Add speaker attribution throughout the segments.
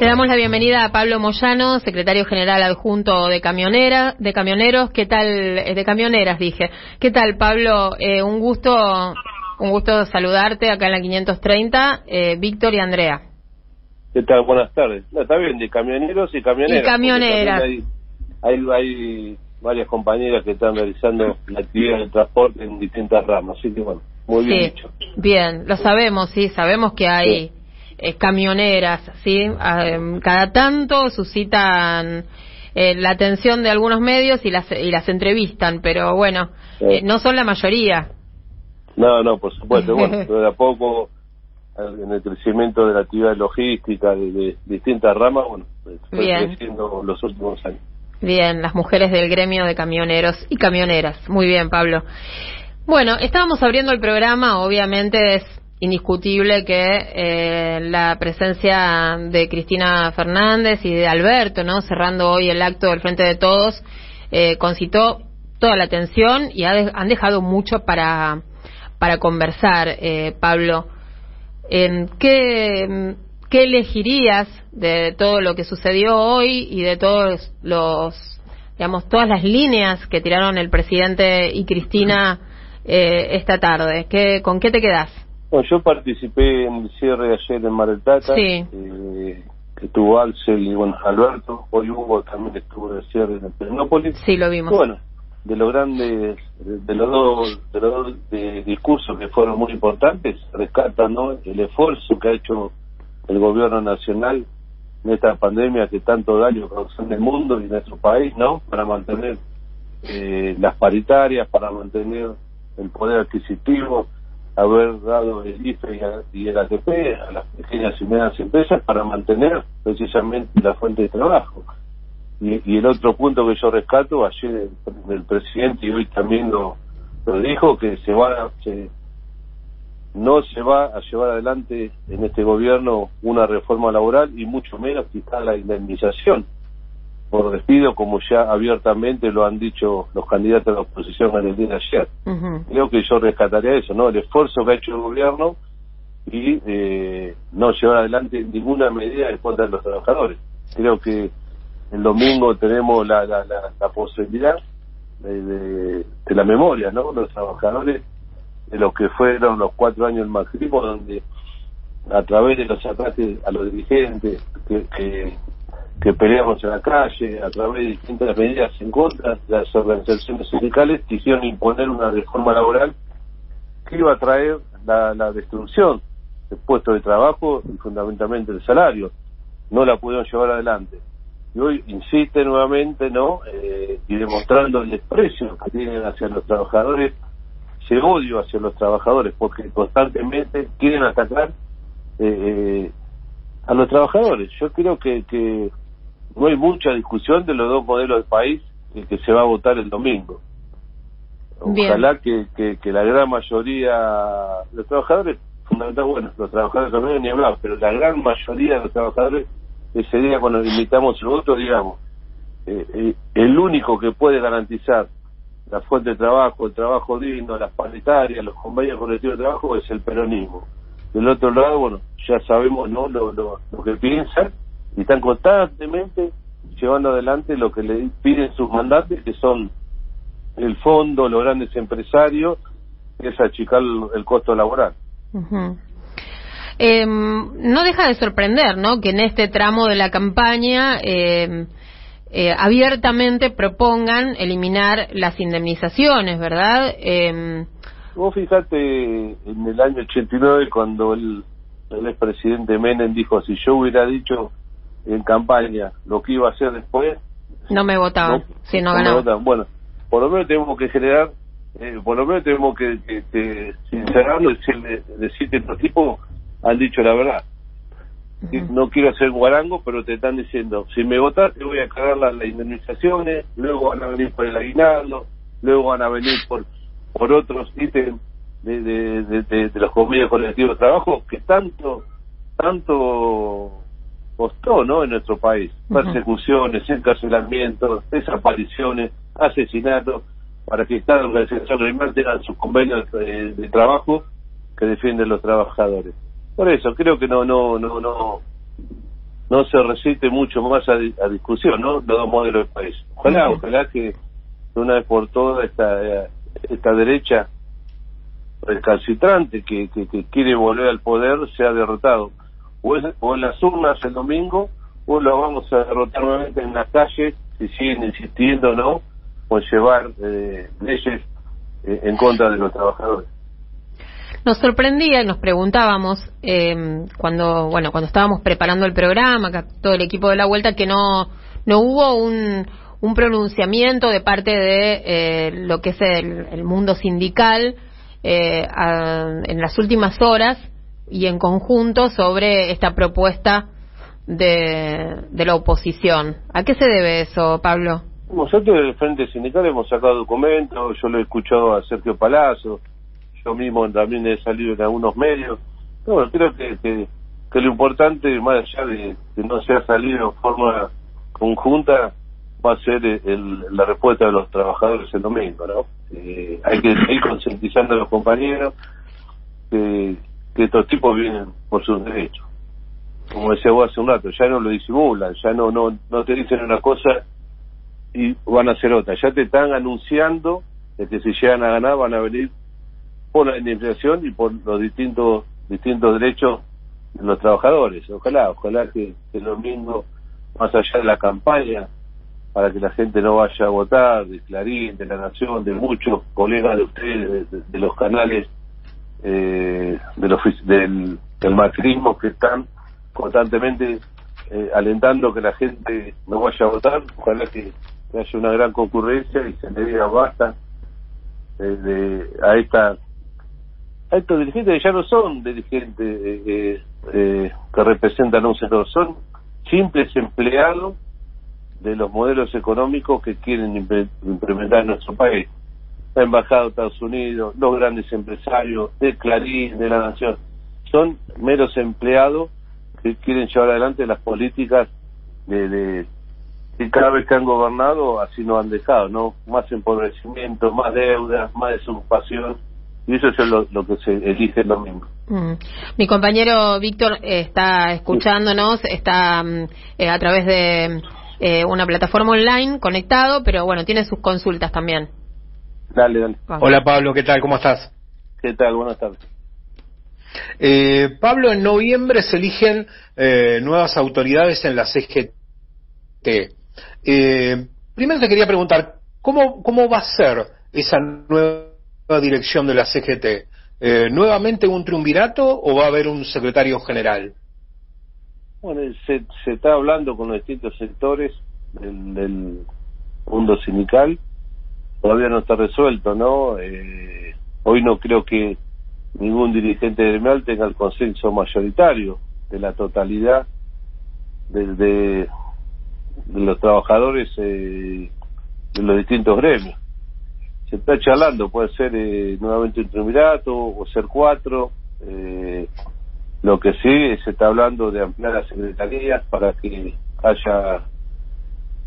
Speaker 1: Le damos la bienvenida a Pablo Moyano, secretario general adjunto de camionera, de camioneros. ¿Qué tal? eh, De camioneras dije. ¿Qué tal, Pablo? Eh, un gusto, un gusto saludarte acá en la 530. Eh, Víctor y Andrea.
Speaker 2: ¿Qué tal? Buenas tardes. No, está bien, de camioneros y camioneras.
Speaker 1: Y camioneras.
Speaker 2: Hay, hay, hay varias compañeras que están realizando la actividad del transporte en distintas ramas. Así que, bueno, muy bien
Speaker 1: sí,
Speaker 2: dicho.
Speaker 1: bien, lo sabemos, sí, sabemos que hay eh, camioneras, sí. Ah, em, cada tanto suscitan eh, la atención de algunos medios y las y las entrevistan, pero bueno, eh, no son la mayoría.
Speaker 2: No, no, por supuesto. bueno, pero de a poco, en el crecimiento de la actividad logística de, de distintas ramas, bueno, fue
Speaker 1: Bien.
Speaker 2: creciendo los últimos años.
Speaker 1: Bien, las mujeres del gremio de camioneros y camioneras. Muy bien, Pablo. Bueno, estábamos abriendo el programa, obviamente es indiscutible que eh, la presencia de Cristina Fernández y de Alberto, ¿no? Cerrando hoy el acto del Frente de Todos, eh, concitó toda la atención y ha de- han dejado mucho para, para conversar, eh, Pablo. ¿En qué, qué elegirías de todo lo que sucedió hoy y de todos los, digamos, todas las líneas que tiraron el presidente y Cristina eh, esta tarde? ¿Qué, ¿Con qué te quedás?
Speaker 2: Bueno, yo participé en el cierre de ayer en Mar del Plata,
Speaker 1: Sí.
Speaker 2: eh, que estuvo Alcel y bueno, Alberto, hoy Hugo también estuvo en el cierre en Pernópolis.
Speaker 1: Sí, lo vimos.
Speaker 2: Bueno, de los grandes, de, de los dos, de los dos eh, discursos que fueron muy importantes, rescatan ¿no? el esfuerzo que ha hecho el gobierno nacional en esta pandemia que tanto daño causó en el mundo y en nuestro país, ¿no? Para mantener eh, las paritarias, para mantener el poder adquisitivo, haber dado el IFE y, el ATP a las pequeñas y medianas empresas para mantener precisamente la fuente de trabajo. Y, el otro punto que yo rescato, ayer el, presidente y hoy también lo, lo dijo, que se va se- no se va a llevar adelante en este gobierno una reforma laboral y mucho menos quizá la indemnización por despido, como ya abiertamente lo han dicho los candidatos a la oposición en el día de ayer. Creo que yo rescataría eso, ¿no? El esfuerzo que ha hecho el gobierno y eh, no llevar adelante ninguna medida en contra de los trabajadores. Creo que el domingo tenemos la, la, la, la posibilidad de, de, de la memoria, ¿no? Los trabajadores de lo que fueron los cuatro años del macrismo, donde a través de los ataques a los dirigentes que, que, que peleamos en la calle, a través de distintas medidas en contra de las organizaciones sindicales, quisieron imponer una reforma laboral que iba a traer la, la destrucción del puesto de trabajo y fundamentalmente el salario. No la pudieron llevar adelante. Y hoy insiste nuevamente, ¿no? Eh, y demostrando el desprecio que tienen hacia los trabajadores, ese odio hacia los trabajadores, porque constantemente quieren atacar eh, a los trabajadores. Yo creo que, que no hay mucha discusión de los dos modelos de país que, que se va a votar el domingo. Ojalá que, que, que la gran mayoría de los trabajadores, fundamentalmente, bueno, los trabajadores también ni hablar, pero la gran mayoría de los trabajadores, ese día cuando limitamos el voto, digamos, eh, eh, el único que puede garantizar la fuente de trabajo, el trabajo digno, las paritarias, los convenios colectivos de trabajo es el peronismo. Del otro lado, bueno, ya sabemos no lo, lo, lo que piensan y están constantemente llevando adelante lo que le piden sus mandantes, que son el fondo, los grandes empresarios, que es achicar el, costo laboral.
Speaker 1: Ujú. Eh, no deja de sorprender, ¿no? Que en este tramo de la campaña eh, eh, abiertamente propongan eliminar las indemnizaciones, ¿verdad? Eh,
Speaker 2: Vos fijate en el año 89 cuando el, el expresidente Menem dijo, si yo hubiera dicho en campaña lo que iba a hacer después,
Speaker 1: no me votaban, sí, no
Speaker 2: me
Speaker 1: ganaba.
Speaker 2: Bueno, por lo menos tenemos que generar, eh, por lo menos tenemos que, que, que sincerarlo y decirle, decir que estos tipos han dicho la verdad.
Speaker 1: Ujú.
Speaker 2: No quiero hacer guarango, pero te están diciendo, si me votas te voy a cargar las, las indemnizaciones, luego van a venir por el aguinaldo, luego van a venir por por otros ítems de, de, de, de- de los convenios colectivos de trabajo que tanto tanto costó no en nuestro país persecuciones encarcelamientos desapariciones asesinatos para que cada organización animal tenga sus convenios de, de trabajo que defienden los trabajadores por eso creo que no no no no no se resiste mucho más a, discusión, ¿no? Los dos modelos del país. Ojalá, ojalá que una vez por todas esta, esta derecha recalcitrante que, que, quiere volver al poder sea derrotado. O, o en las urnas el domingo, o lo vamos a derrotar nuevamente en las calles, si siguen insistiendo, ¿no? O llevar eh, leyes eh, en contra de los trabajadores.
Speaker 1: Nos sorprendía y nos preguntábamos eh, cuando bueno cuando estábamos preparando el programa, todo el equipo de la vuelta, que no no hubo un, un pronunciamiento de parte de eh, lo que es el, mundo sindical eh, en las últimas horas y en conjunto sobre esta propuesta de, de la oposición. ¿A qué se debe eso, Pablo?
Speaker 2: Nosotros del Frente Sindical hemos sacado documentos, yo lo he escuchado a Sergio Palazzo, yo mismo también he salido en algunos medios. Bueno, creo que, que, lo importante, más allá de que no sea salido de forma conjunta, va a ser la respuesta de los trabajadores el domingo, ¿no? Eh, hay que ir concientizando a los compañeros que, que estos tipos vienen por sus derechos. Como decía vos hace un rato, ya no lo disimulan, ya no, no, no te dicen una cosa y van a hacer otra, ya te están anunciando de que si llegan a ganar van a venir por la indemnización y por los distintos distintos derechos de los trabajadores. Ojalá, ojalá que, el domingo, más allá de la campaña, para que la gente no vaya a votar, de Clarín, de La Nación, de muchos colegas de ustedes, de, los canales eh, de los, del, del macrismo que están constantemente eh, alentando que la gente no vaya a votar, ojalá que, haya una gran concurrencia y se le diga basta eh, a esta a estos dirigentes que ya no son dirigentes eh, que representan a un sector, son simples empleados de los modelos económicos que quieren implementar en nuestro país. La Embajada de Estados Unidos, los grandes empresarios, de Clarín, de la Nación, son meros empleados que quieren llevar adelante las políticas de, de que cada vez que han gobernado así nos han dejado, ¿no? Más empobrecimiento, más deuda, más desocupación y eso es lo, que se elige el domingo.
Speaker 1: Mm. Mi compañero Víctor está escuchándonos, está mm, eh, a través de eh, una plataforma online conectado, pero bueno, tiene sus consultas también.
Speaker 2: Dale, dale.
Speaker 3: Hola Pablo, ¿qué tal? ¿Cómo estás?
Speaker 2: ¿Qué tal? Buenas tardes.
Speaker 3: Eh, Pablo, en noviembre se eligen nuevas autoridades en la CGT. primero te quería preguntar, ¿cómo, ¿cómo va a ser esa nueva dirección de la CGT? Eh, ¿Nuevamente un triunvirato o va a haber un secretario general?
Speaker 2: Bueno, se, se está hablando con los distintos sectores del, mundo sindical. Todavía no está resuelto, ¿no? Eh, hoy no creo que ningún dirigente gremial tenga el consenso mayoritario de la totalidad de, de, los trabajadores eh, de los distintos gremios se está charlando, puede ser eh, nuevamente un triunvirato o ser cuatro. Eh, lo que sí se está hablando de ampliar las secretarías para que haya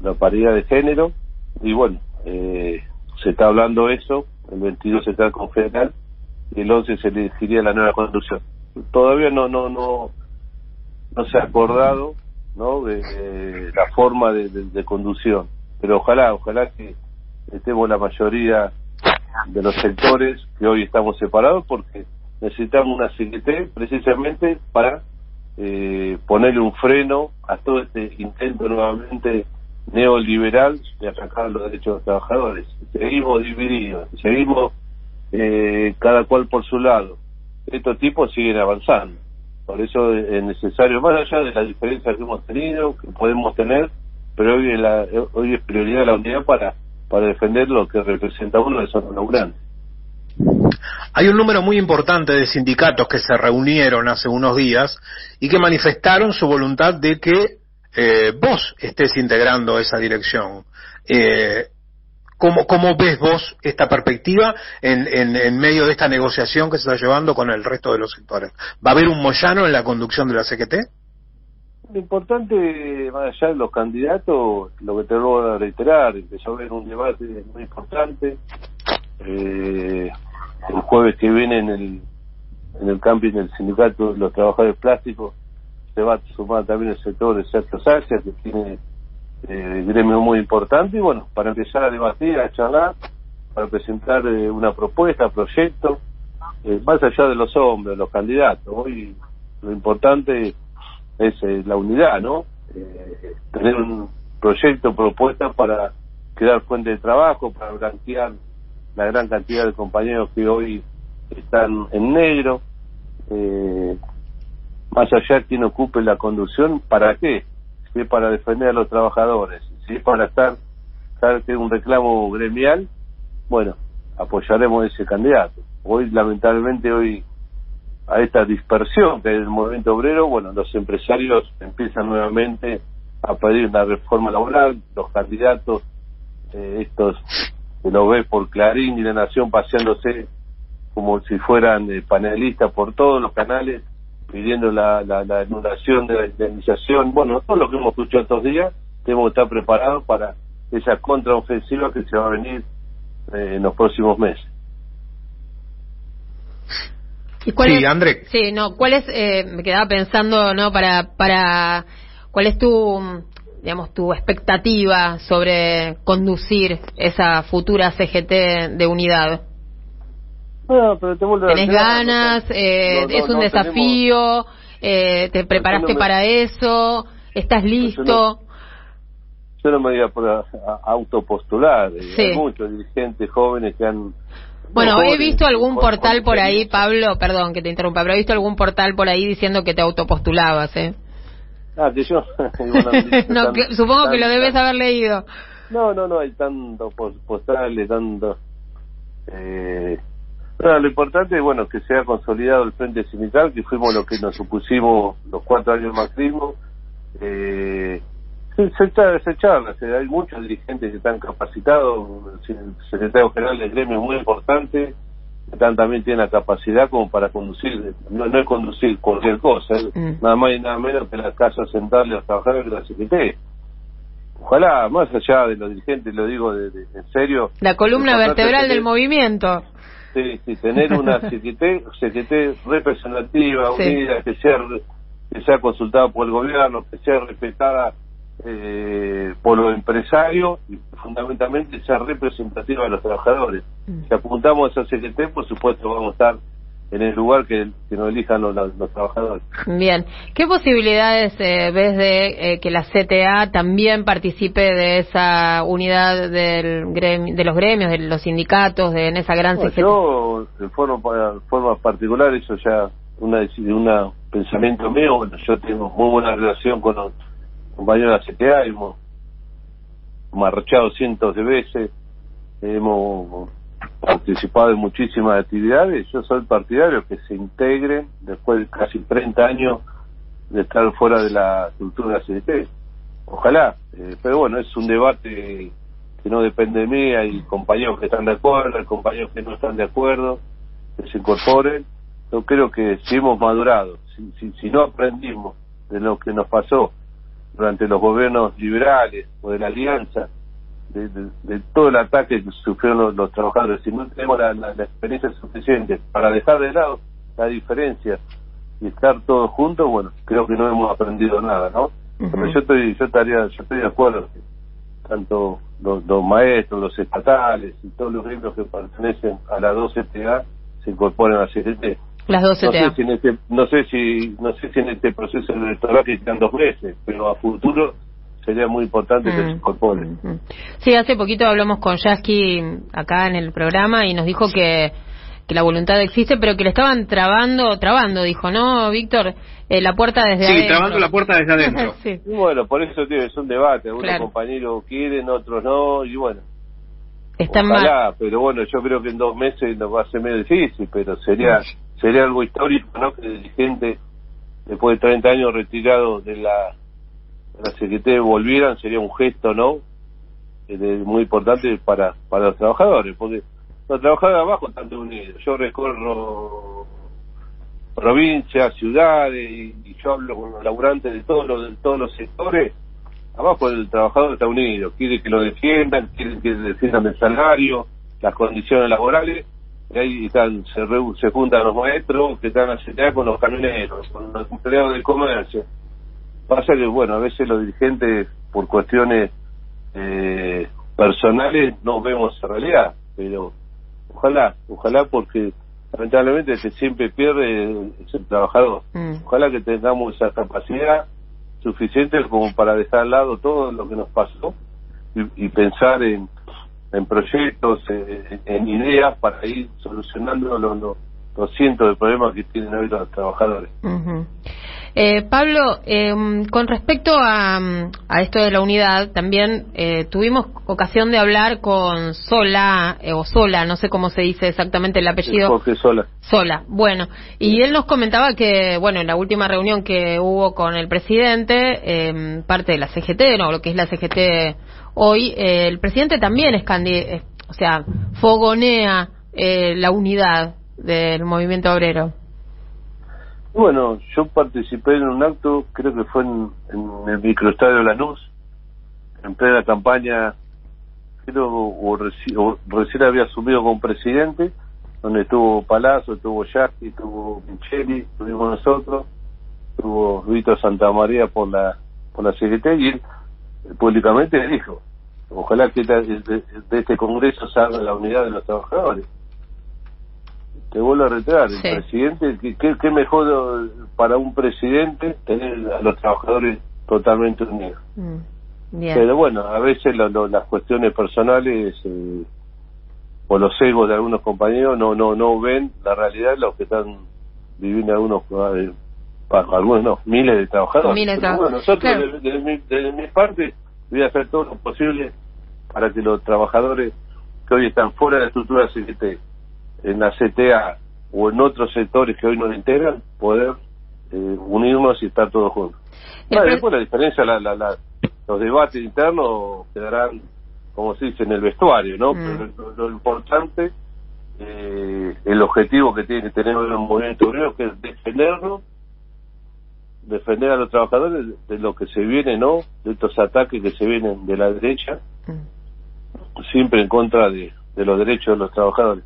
Speaker 2: la paridad de género y bueno, eh, se está hablando eso, el 22 se está con federal y el 11 se elegiría la nueva conducción. Todavía no no no no se ha acordado no de, la forma de, de conducción, pero ojalá, ojalá que estemos la mayoría de los sectores que hoy estamos separados porque necesitamos una CGT precisamente para eh, ponerle un freno a todo este intento nuevamente neoliberal de atacar los derechos de los trabajadores. Seguimos divididos, seguimos eh, cada cual por su lado. Estos tipos siguen avanzando. Por eso es necesario, más allá de las diferencias que hemos tenido, que podemos tener, pero hoy la, hoy es prioridad la unidad para para defender lo que representa uno de esos grandes.
Speaker 3: Hay un número muy importante de sindicatos que se reunieron hace unos días y que manifestaron su voluntad de que eh, vos estés integrando esa dirección. Eh, ¿cómo, ¿Cómo ves vos esta perspectiva en, en, en, medio de esta negociación que se está llevando con el resto de los sectores? ¿Va a haber un Moyano en la conducción de la CGT?
Speaker 2: Lo importante, más allá de los candidatos, lo que te voy a reiterar, empezó a haber un debate muy importante. Eh, el jueves que viene en el, en el camping del sindicato de los trabajadores plásticos se va a sumar también el sector de Sergio Sácia, que tiene eh, gremio muy importante, y bueno, para empezar a debatir, a charlar, para presentar eh, una propuesta, proyecto, eh, más allá de los hombres, los candidatos. Hoy lo importante es eh, la unidad, ¿no? Tener un proyecto, propuesta para crear fuente de trabajo, para blanquear la gran cantidad de compañeros que hoy están en negro. Eh, más allá de quien ocupe la conducción, ¿para qué? Si es para defender a los trabajadores, si es para estar, que un reclamo gremial, bueno, apoyaremos a ese candidato. Hoy, lamentablemente, hoy a esta dispersión que hay del movimiento obrero, bueno, los empresarios empiezan nuevamente a pedir una reforma laboral, los candidatos, eh, estos que lo ve por Clarín y La Nación paseándose como si fueran eh, panelistas por todos los canales, pidiendo la, la, la anulación de la indemnización. Bueno, todo lo que hemos escuchado estos días, tenemos que estar preparados para esa contraofensiva que se va a venir eh, en los próximos meses.
Speaker 1: ¿Y cuál
Speaker 3: Sí,
Speaker 1: es,
Speaker 3: André.
Speaker 1: Sí, no, ¿cuál es, eh, me quedaba pensando, ¿no? Para, para, ¿cuál es tu, digamos, tu expectativa sobre conducir esa futura CGT de unidad?
Speaker 2: No, pero te vuelvo a
Speaker 1: ¿Tenés ganas? Eh,
Speaker 2: no,
Speaker 1: ¿Es un desafío? Eh, ¿Te preparaste
Speaker 2: me-
Speaker 1: para eso? ¿Estás listo?
Speaker 2: Yo no me voy a por a- a- autopostular.
Speaker 1: Sí.
Speaker 2: Hay muchos dirigentes jóvenes que han...
Speaker 1: Bueno, he visto algún portal por ahí. Pablo, perdón que te interrumpa, pero he visto algún portal por ahí diciendo que te autopostulabas, ¿eh?
Speaker 2: Ah, que yo... bueno,
Speaker 1: no,
Speaker 2: tan-
Speaker 1: supongo que lo debes haber leído.
Speaker 2: No, no, no, hay tanto pos- postales, tanto... Eh, no, lo importante es, bueno, que se ha consolidado el Frente Sindical, que fuimos los que nos supusimos los cuatro años del macrismo. Eh, se, se, se charla, se- hay muchos dirigentes que están capacitados, el secretario general del gremio es muy importante, que están, también tiene la capacidad como para conducir, no, no es conducir cualquier cosa,
Speaker 1: Mm.
Speaker 2: nada más y nada menos que la casa central de los trabajadores de la CGT. Ojalá, más allá de los dirigentes, lo digo de, de- en serio.
Speaker 1: La columna
Speaker 2: lo
Speaker 1: vertebral del movimiento.
Speaker 2: Sí, sí, tener una CGT, representativa,
Speaker 1: Sí.
Speaker 2: unida, que sea, que sea consultada por el gobierno, que sea respetada eh, por los empresarios y fundamentalmente sea representativa de los trabajadores.
Speaker 1: Mm.
Speaker 2: Si apuntamos a esa CGT, por supuesto vamos a estar en el lugar que, que nos elijan los, los trabajadores.
Speaker 1: Bien. ¿Qué posibilidades eh, ves de eh, que la CTA también participe de esa unidad del gremi- de los gremios, de los sindicatos, de, en esa gran CGT?
Speaker 2: yo, de forma, forma particular, eso ya una una pensamiento mío, bueno, yo tengo muy buena relación con los compañeros de la CTA, hemos marchado cientos de veces, hemos participado en muchísimas actividades, yo soy partidario que se integren después de casi 30 años de estar fuera de la cultura de la CGT. Ojalá, eh, pero bueno, es un debate que no depende de mí, hay compañeros que están de acuerdo, hay compañeros que no están de acuerdo, que se incorporen. Yo creo que si hemos madurado, si, si, si no aprendimos de lo que nos pasó durante los gobiernos liberales o de la alianza, de, de- de todo el ataque que sufrieron los, los trabajadores, si no tenemos la, la- la experiencia suficiente para dejar de lado la diferencia y estar todos juntos, bueno, creo que no hemos aprendido nada, ¿no? Pero yo estoy, yo estaría, yo estoy de acuerdo que tanto los, los maestros, los estatales y todos los gremios que pertenecen a la 2CTA se incorporen a la CGT.
Speaker 1: Las dos
Speaker 2: No
Speaker 1: CTA.
Speaker 2: sé si en este, no sé si, no sé si en este proceso electoral que quedan dos meses, pero a futuro sería muy importante que se
Speaker 1: Mm.
Speaker 2: incorporen.
Speaker 1: Mm. Sí, hace poquito hablamos con Yasky acá en el programa y nos dijo que, que la voluntad existe, pero que le estaban trabando, trabando, dijo, ¿no, Víctor? Eh, la puerta desde
Speaker 3: Sí,
Speaker 1: adentro.
Speaker 3: trabando la puerta desde adentro.
Speaker 1: sí.
Speaker 2: Y bueno, por eso tío, es un debate, algunos
Speaker 1: Claro.
Speaker 2: compañeros quieren, otros no, y bueno,
Speaker 1: Están mal.
Speaker 2: Ojalá, pero bueno, yo creo que en dos meses nos va a ser medio difícil, pero sería sería algo histórico, ¿no? Que el dirigente, después de 30 años retirado de la, de la CGT, volvieran, sería un gesto, ¿no? Eh, muy importante para, para los trabajadores, porque los trabajadores abajo están unidos. Yo recorro provincias, ciudades, y, yo hablo con los laburantes de todos los, de todos los sectores, abajo el trabajador está unido, quiere que lo defiendan, quiere que defiendan el salario, las condiciones laborales, y ahí están, se, reu- se juntan los maestros que están a con los camioneros, con los empleados del comercio, Pasa que, bueno, a veces los dirigentes, por cuestiones eh, personales, no vemos esa realidad, pero ojalá, ojalá porque lamentablemente que siempre pierde el trabajador.
Speaker 1: Mm.
Speaker 2: Ojalá que tengamos esa capacidad suficiente como para dejar al lado todo lo que nos pasó y, y pensar en, en proyectos, en, en ideas para ir solucionando los, los, los cientos de problemas que tienen hoy los trabajadores.
Speaker 1: Eh, Pablo, eh, con respecto a, a esto de la unidad, también eh, tuvimos ocasión de hablar con Sola, eh, o Sola, no sé cómo se dice exactamente el apellido.
Speaker 2: Jorge Sola.
Speaker 1: Sola, bueno, y él nos comentaba que, bueno, en la última reunión que hubo con el presidente, eh, parte de la CGT, no, lo que es la CGT hoy, eh, el presidente también es o sea, fogonea eh, la unidad del movimiento obrero.
Speaker 2: Bueno, yo participé en un acto, creo que fue en, en el microestadio Lanús, en plena campaña, creo, o, reci- o recién había asumido como presidente, donde estuvo Palazzo, estuvo Yasti, estuvo Micheli, estuvimos nosotros, estuvo Vito Santamaría por la por la CGT y él públicamente dijo, ojalá que de, de este congreso salga la unidad de los trabajadores. Te vuelvo a reiterar, el presidente, ¿qué, qué, mejor para un presidente tener a los trabajadores totalmente unidos?
Speaker 1: Mm, Bien.
Speaker 2: Pero bueno, a veces lo- lo- las cuestiones personales eh, o los egos de algunos compañeros no no no ven la realidad de lo que están viviendo algunos, eh, algunos no, miles de trabajadores.
Speaker 1: Miles de
Speaker 2: bueno, nosotros,
Speaker 1: claro.
Speaker 2: desde mi, desde mi parte, voy a hacer todo lo posible para que los trabajadores que hoy están fuera de la estructura CGT, en la CTA o en otros sectores que hoy nos integran, poder eh, unirnos y estar todos juntos. Bueno, después la diferencia, la, la, la- los debates internos quedarán, como se dice, en el vestuario, ¿no?
Speaker 1: Mm.
Speaker 2: Pero lo, lo importante, eh, el objetivo que tiene que tener el movimiento obrero, que es defendernos, defender a los trabajadores de, de lo que se viene, ¿no? De estos ataques que se vienen de la derecha,
Speaker 1: Mm.
Speaker 2: siempre en contra de, de los derechos de los trabajadores.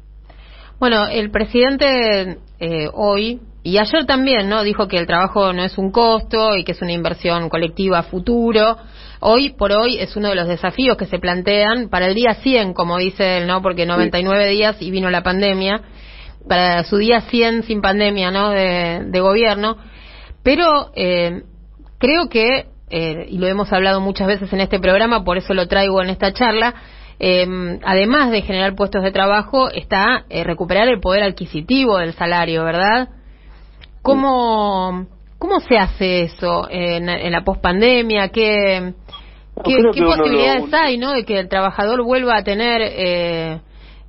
Speaker 1: Bueno, el presidente eh, hoy y ayer también, ¿no? Dijo que el trabajo no es un costo y que es una inversión colectiva a futuro. Hoy por hoy es uno de los desafíos que se plantean para el día 100, como dice él, ¿no? Porque 99 días y vino la pandemia. Para su día 100 sin pandemia, ¿no? De, de gobierno. Pero eh, creo que, eh, y lo hemos hablado muchas veces en este programa, por eso lo traigo en esta charla, eh, además de generar puestos de trabajo, está eh, recuperar el poder adquisitivo del salario, ¿verdad? ¿Cómo, cómo se hace eso en, en la pospandemia? ¿Qué, qué, posibilidades
Speaker 2: lo-
Speaker 1: hay, no? De que el trabajador vuelva a tener eh,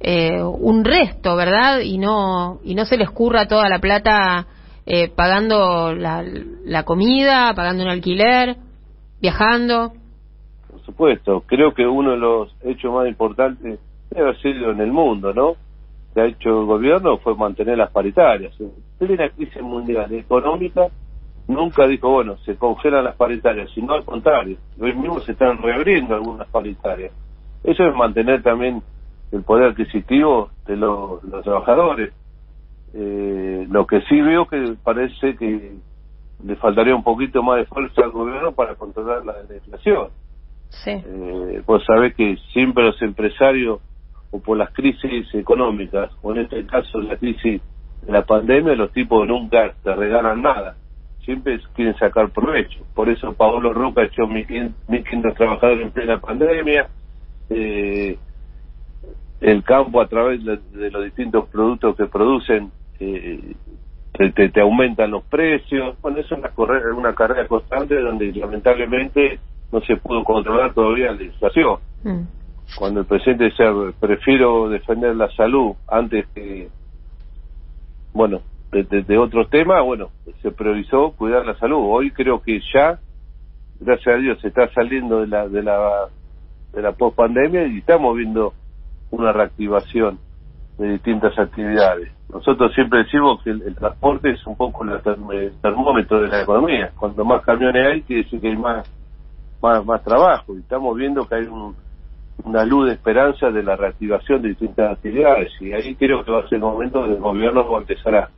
Speaker 1: eh, un resto, ¿verdad? Y no y no se le escurra toda la plata eh, pagando la, la comida, pagando un alquiler, viajando.
Speaker 2: Supuesto, creo que uno de los hechos más importantes debe haber sido en el mundo, ¿no? Que ha hecho el gobierno fue mantener las paritarias. En plena crisis mundial económica, nunca dijo, bueno, se congelan las paritarias, sino al contrario, hoy mismo se están reabriendo algunas paritarias. Eso es mantener también el poder adquisitivo de los, trabajadores. Eh, lo que sí veo que parece que le faltaría un poquito más de fuerza al gobierno para controlar la, la inflación.
Speaker 1: Sí.
Speaker 2: Eh, vos sabés que siempre los empresarios, o por las crisis económicas, o en este caso la crisis de la pandemia, los tipos nunca te regalan nada. Siempre quieren sacar provecho. Por eso Paolo Roca echó 1.500 trabajadores en plena pandemia. Eh, el campo, a través de, los distintos productos que producen, eh, te, te- aumentan los precios. Bueno, eso es una, corre- una carrera constante donde lamentablemente no se pudo controlar todavía la inflación.
Speaker 1: Mm.
Speaker 2: Cuando el presidente decía, prefiero defender la salud antes que, bueno, de, de- de otros temas, bueno, se priorizó cuidar la salud. Hoy creo que ya, gracias a Dios, se está saliendo de la, de la, de la pospandemia y estamos viendo una reactivación de distintas actividades. Nosotros siempre decimos que el, el transporte es un poco el termómetro de la economía. Cuanto más camiones hay, quiere decir que hay más, más, más trabajo. Y estamos viendo que hay un, una luz de esperanza de la reactivación de distintas actividades. Y ahí creo que va a ser el momento donde el gobierno va a empezar a,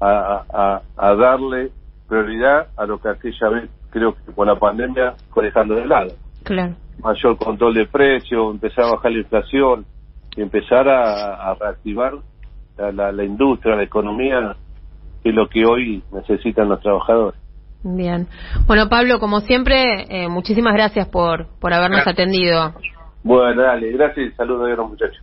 Speaker 2: a, a, a darle prioridad a lo que aquella vez creo que con la pandemia fue dejando de lado.
Speaker 1: Claro.
Speaker 2: Mayor control de precios, empezar a bajar la inflación y empezar a, reactivar la, la, industria, la economía, que es lo que hoy necesitan los trabajadores.
Speaker 1: Bien. Bueno, Pablo, como siempre, eh, muchísimas gracias por, por habernos atendido.
Speaker 2: Bueno, dale, gracias y saludos a los muchachos.